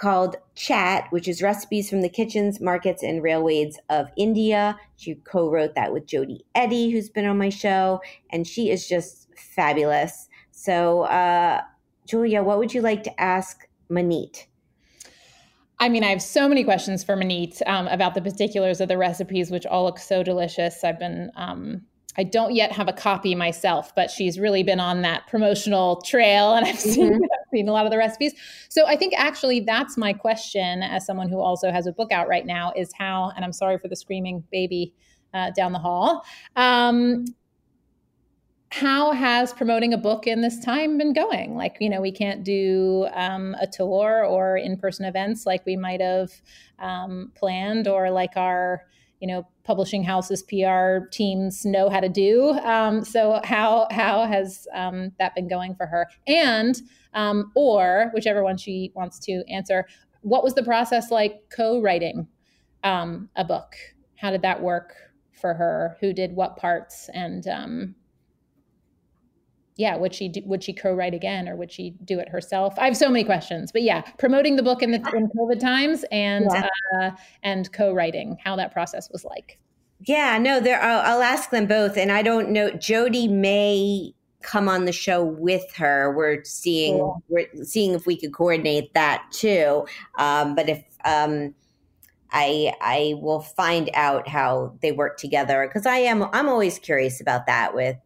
called Chaat, which is recipes from the kitchens, markets, and railways of India. She co wrote that with Jody Eddy, who's been on my show, and she is just fabulous. So, uh, Julia, what would you like to ask Maneet? I mean, I have so many questions for Maneet um, about the particulars of the recipes, which all look so delicious. I've been um, I don't yet have a copy myself, but she's really been on that promotional trail and I've seen, mm-hmm. I've seen a lot of the recipes. So I think actually that's my question as someone who also has a book out right now is how, and I'm sorry for the screaming baby uh, down the hall. Um, how has promoting a book in this time been going? Like, you know, we can't do um, a tour or in person events like we might have um, planned, or like our you know publishing houses pr teams know how to do. Um, so how how has um, that been going for her? And um, or whichever one she wants to answer what was the process like co-writing um, a book? How did that work for her? Who did what parts? And um, yeah, would she do, would she co-write again or would she do it herself? I have so many questions, but yeah, promoting the book in the in COVID times and yeah. uh, and co-writing, how that process was like. Yeah, no, there. I'll, I'll ask them both, and I don't know. Jody may come on the show with her. We're seeing cool. we're seeing if we could coordinate that too. Um, but if um, I I will find out how they work together because I am I'm always curious about that with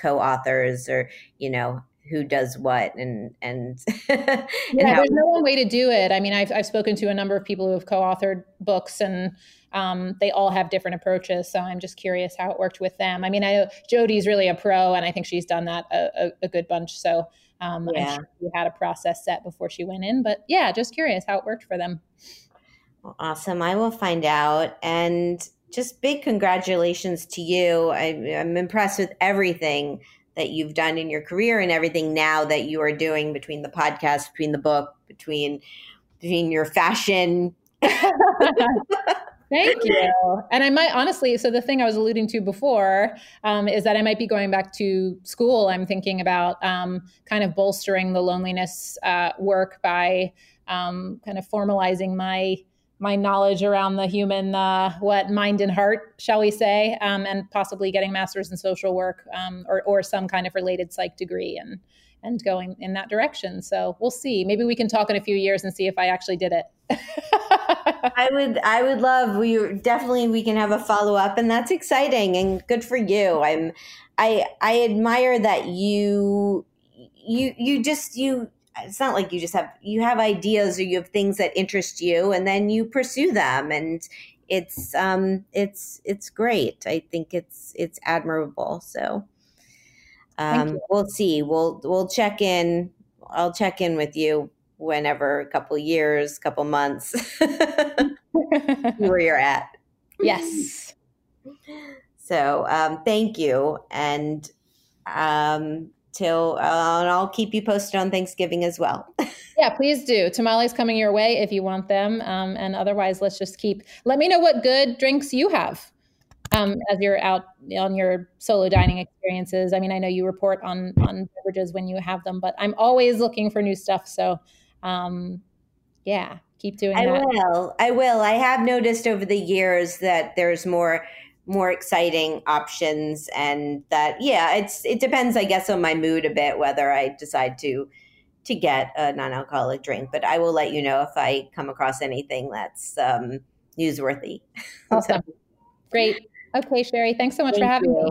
co-authors or you know who does what and and, and yeah, there's no one way to do it. I mean, I've I've spoken to a number of people who have co-authored books and um, they all have different approaches. So I'm just curious how it worked with them. I mean, I know Jody's really a pro, and I think she's done that a, a, a good bunch. So um, yeah. Sure she had a process set before she went in. But yeah, just curious how it worked for them. Well, awesome. I will find out. And just big congratulations to you. I, I'm impressed with everything that you've done in your career and everything now that you are doing between the podcast, between the book, between between your fashion. Thank you. And I might honestly, so the thing I was alluding to before um, is that I might be going back to school. I'm thinking about um, kind of bolstering the loneliness uh, work by um, kind of formalizing my my knowledge around the human uh, what mind and heart shall we say um, and possibly getting master's in social work um, or, or some kind of related psych degree and and going in that direction. So we'll see. Maybe we can talk in a few years and see if i actually did it. I would i would love we definitely we can have a follow-up and that's exciting and good for you. I'm i i admire that you you you just you it's not like you just have you have ideas or you have things that interest you and then you pursue them. And it's um it's it's great. I think it's it's admirable. So um we'll see. We'll we'll check in. I'll check in with you whenever a couple years couple months. Where you're at. Yes. So um thank you. And um till uh, and I'll keep you posted on Thanksgiving as well. yeah, please do. Tamales coming your way if you want them, um, and otherwise, let's just keep. Let me know what good drinks you have um, as you're out on your solo dining experiences. I mean, I know you report on on beverages when you have them, but I'm always looking for new stuff. So, um, yeah, keep doing I that. I will. I will. I have noticed over the years that there's more more exciting options and that yeah it's it depends i guess on my mood a bit whether i decide to to get a non-alcoholic drink but i will let you know if i come across anything that's um newsworthy. Awesome. So, great. Okay Shari thanks so much for having you. me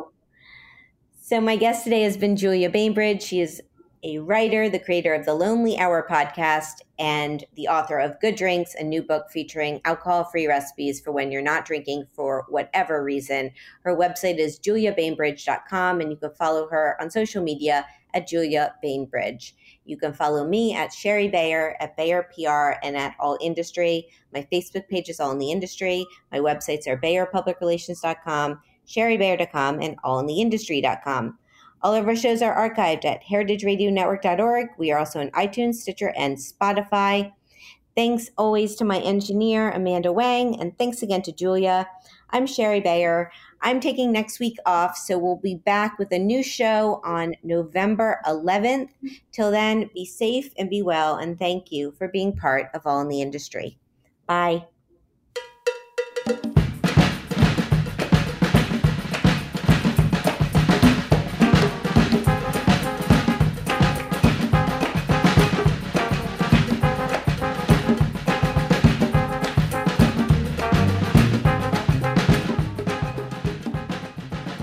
so my guest today has been julia bainbridge. She is a writer, the creator of the Lonely Hour podcast, and the author of Good Drinks, a new book featuring alcohol free recipes for when you're not drinking for whatever reason. Her website is juliabainbridge.com, and you can follow her on social media at Julia Bainbridge. You can follow me at Shari Bayer, at Bayer PR, and at All Industry. My Facebook page is All in the Industry. My websites are BayerPublicRelations.com, ShariBayer.com, and AllInTheIndustry.com. All of our shows are archived at heritageradionetwork.org. We are also on iTunes, Stitcher, and Spotify. Thanks always to my engineer, Amanda Wang, and thanks again to Julia. I'm Shari Bayer. I'm taking next week off, so we'll be back with a new show on November 11th. Till then, be safe and be well, and thank you for being part of All in the Industry. Bye.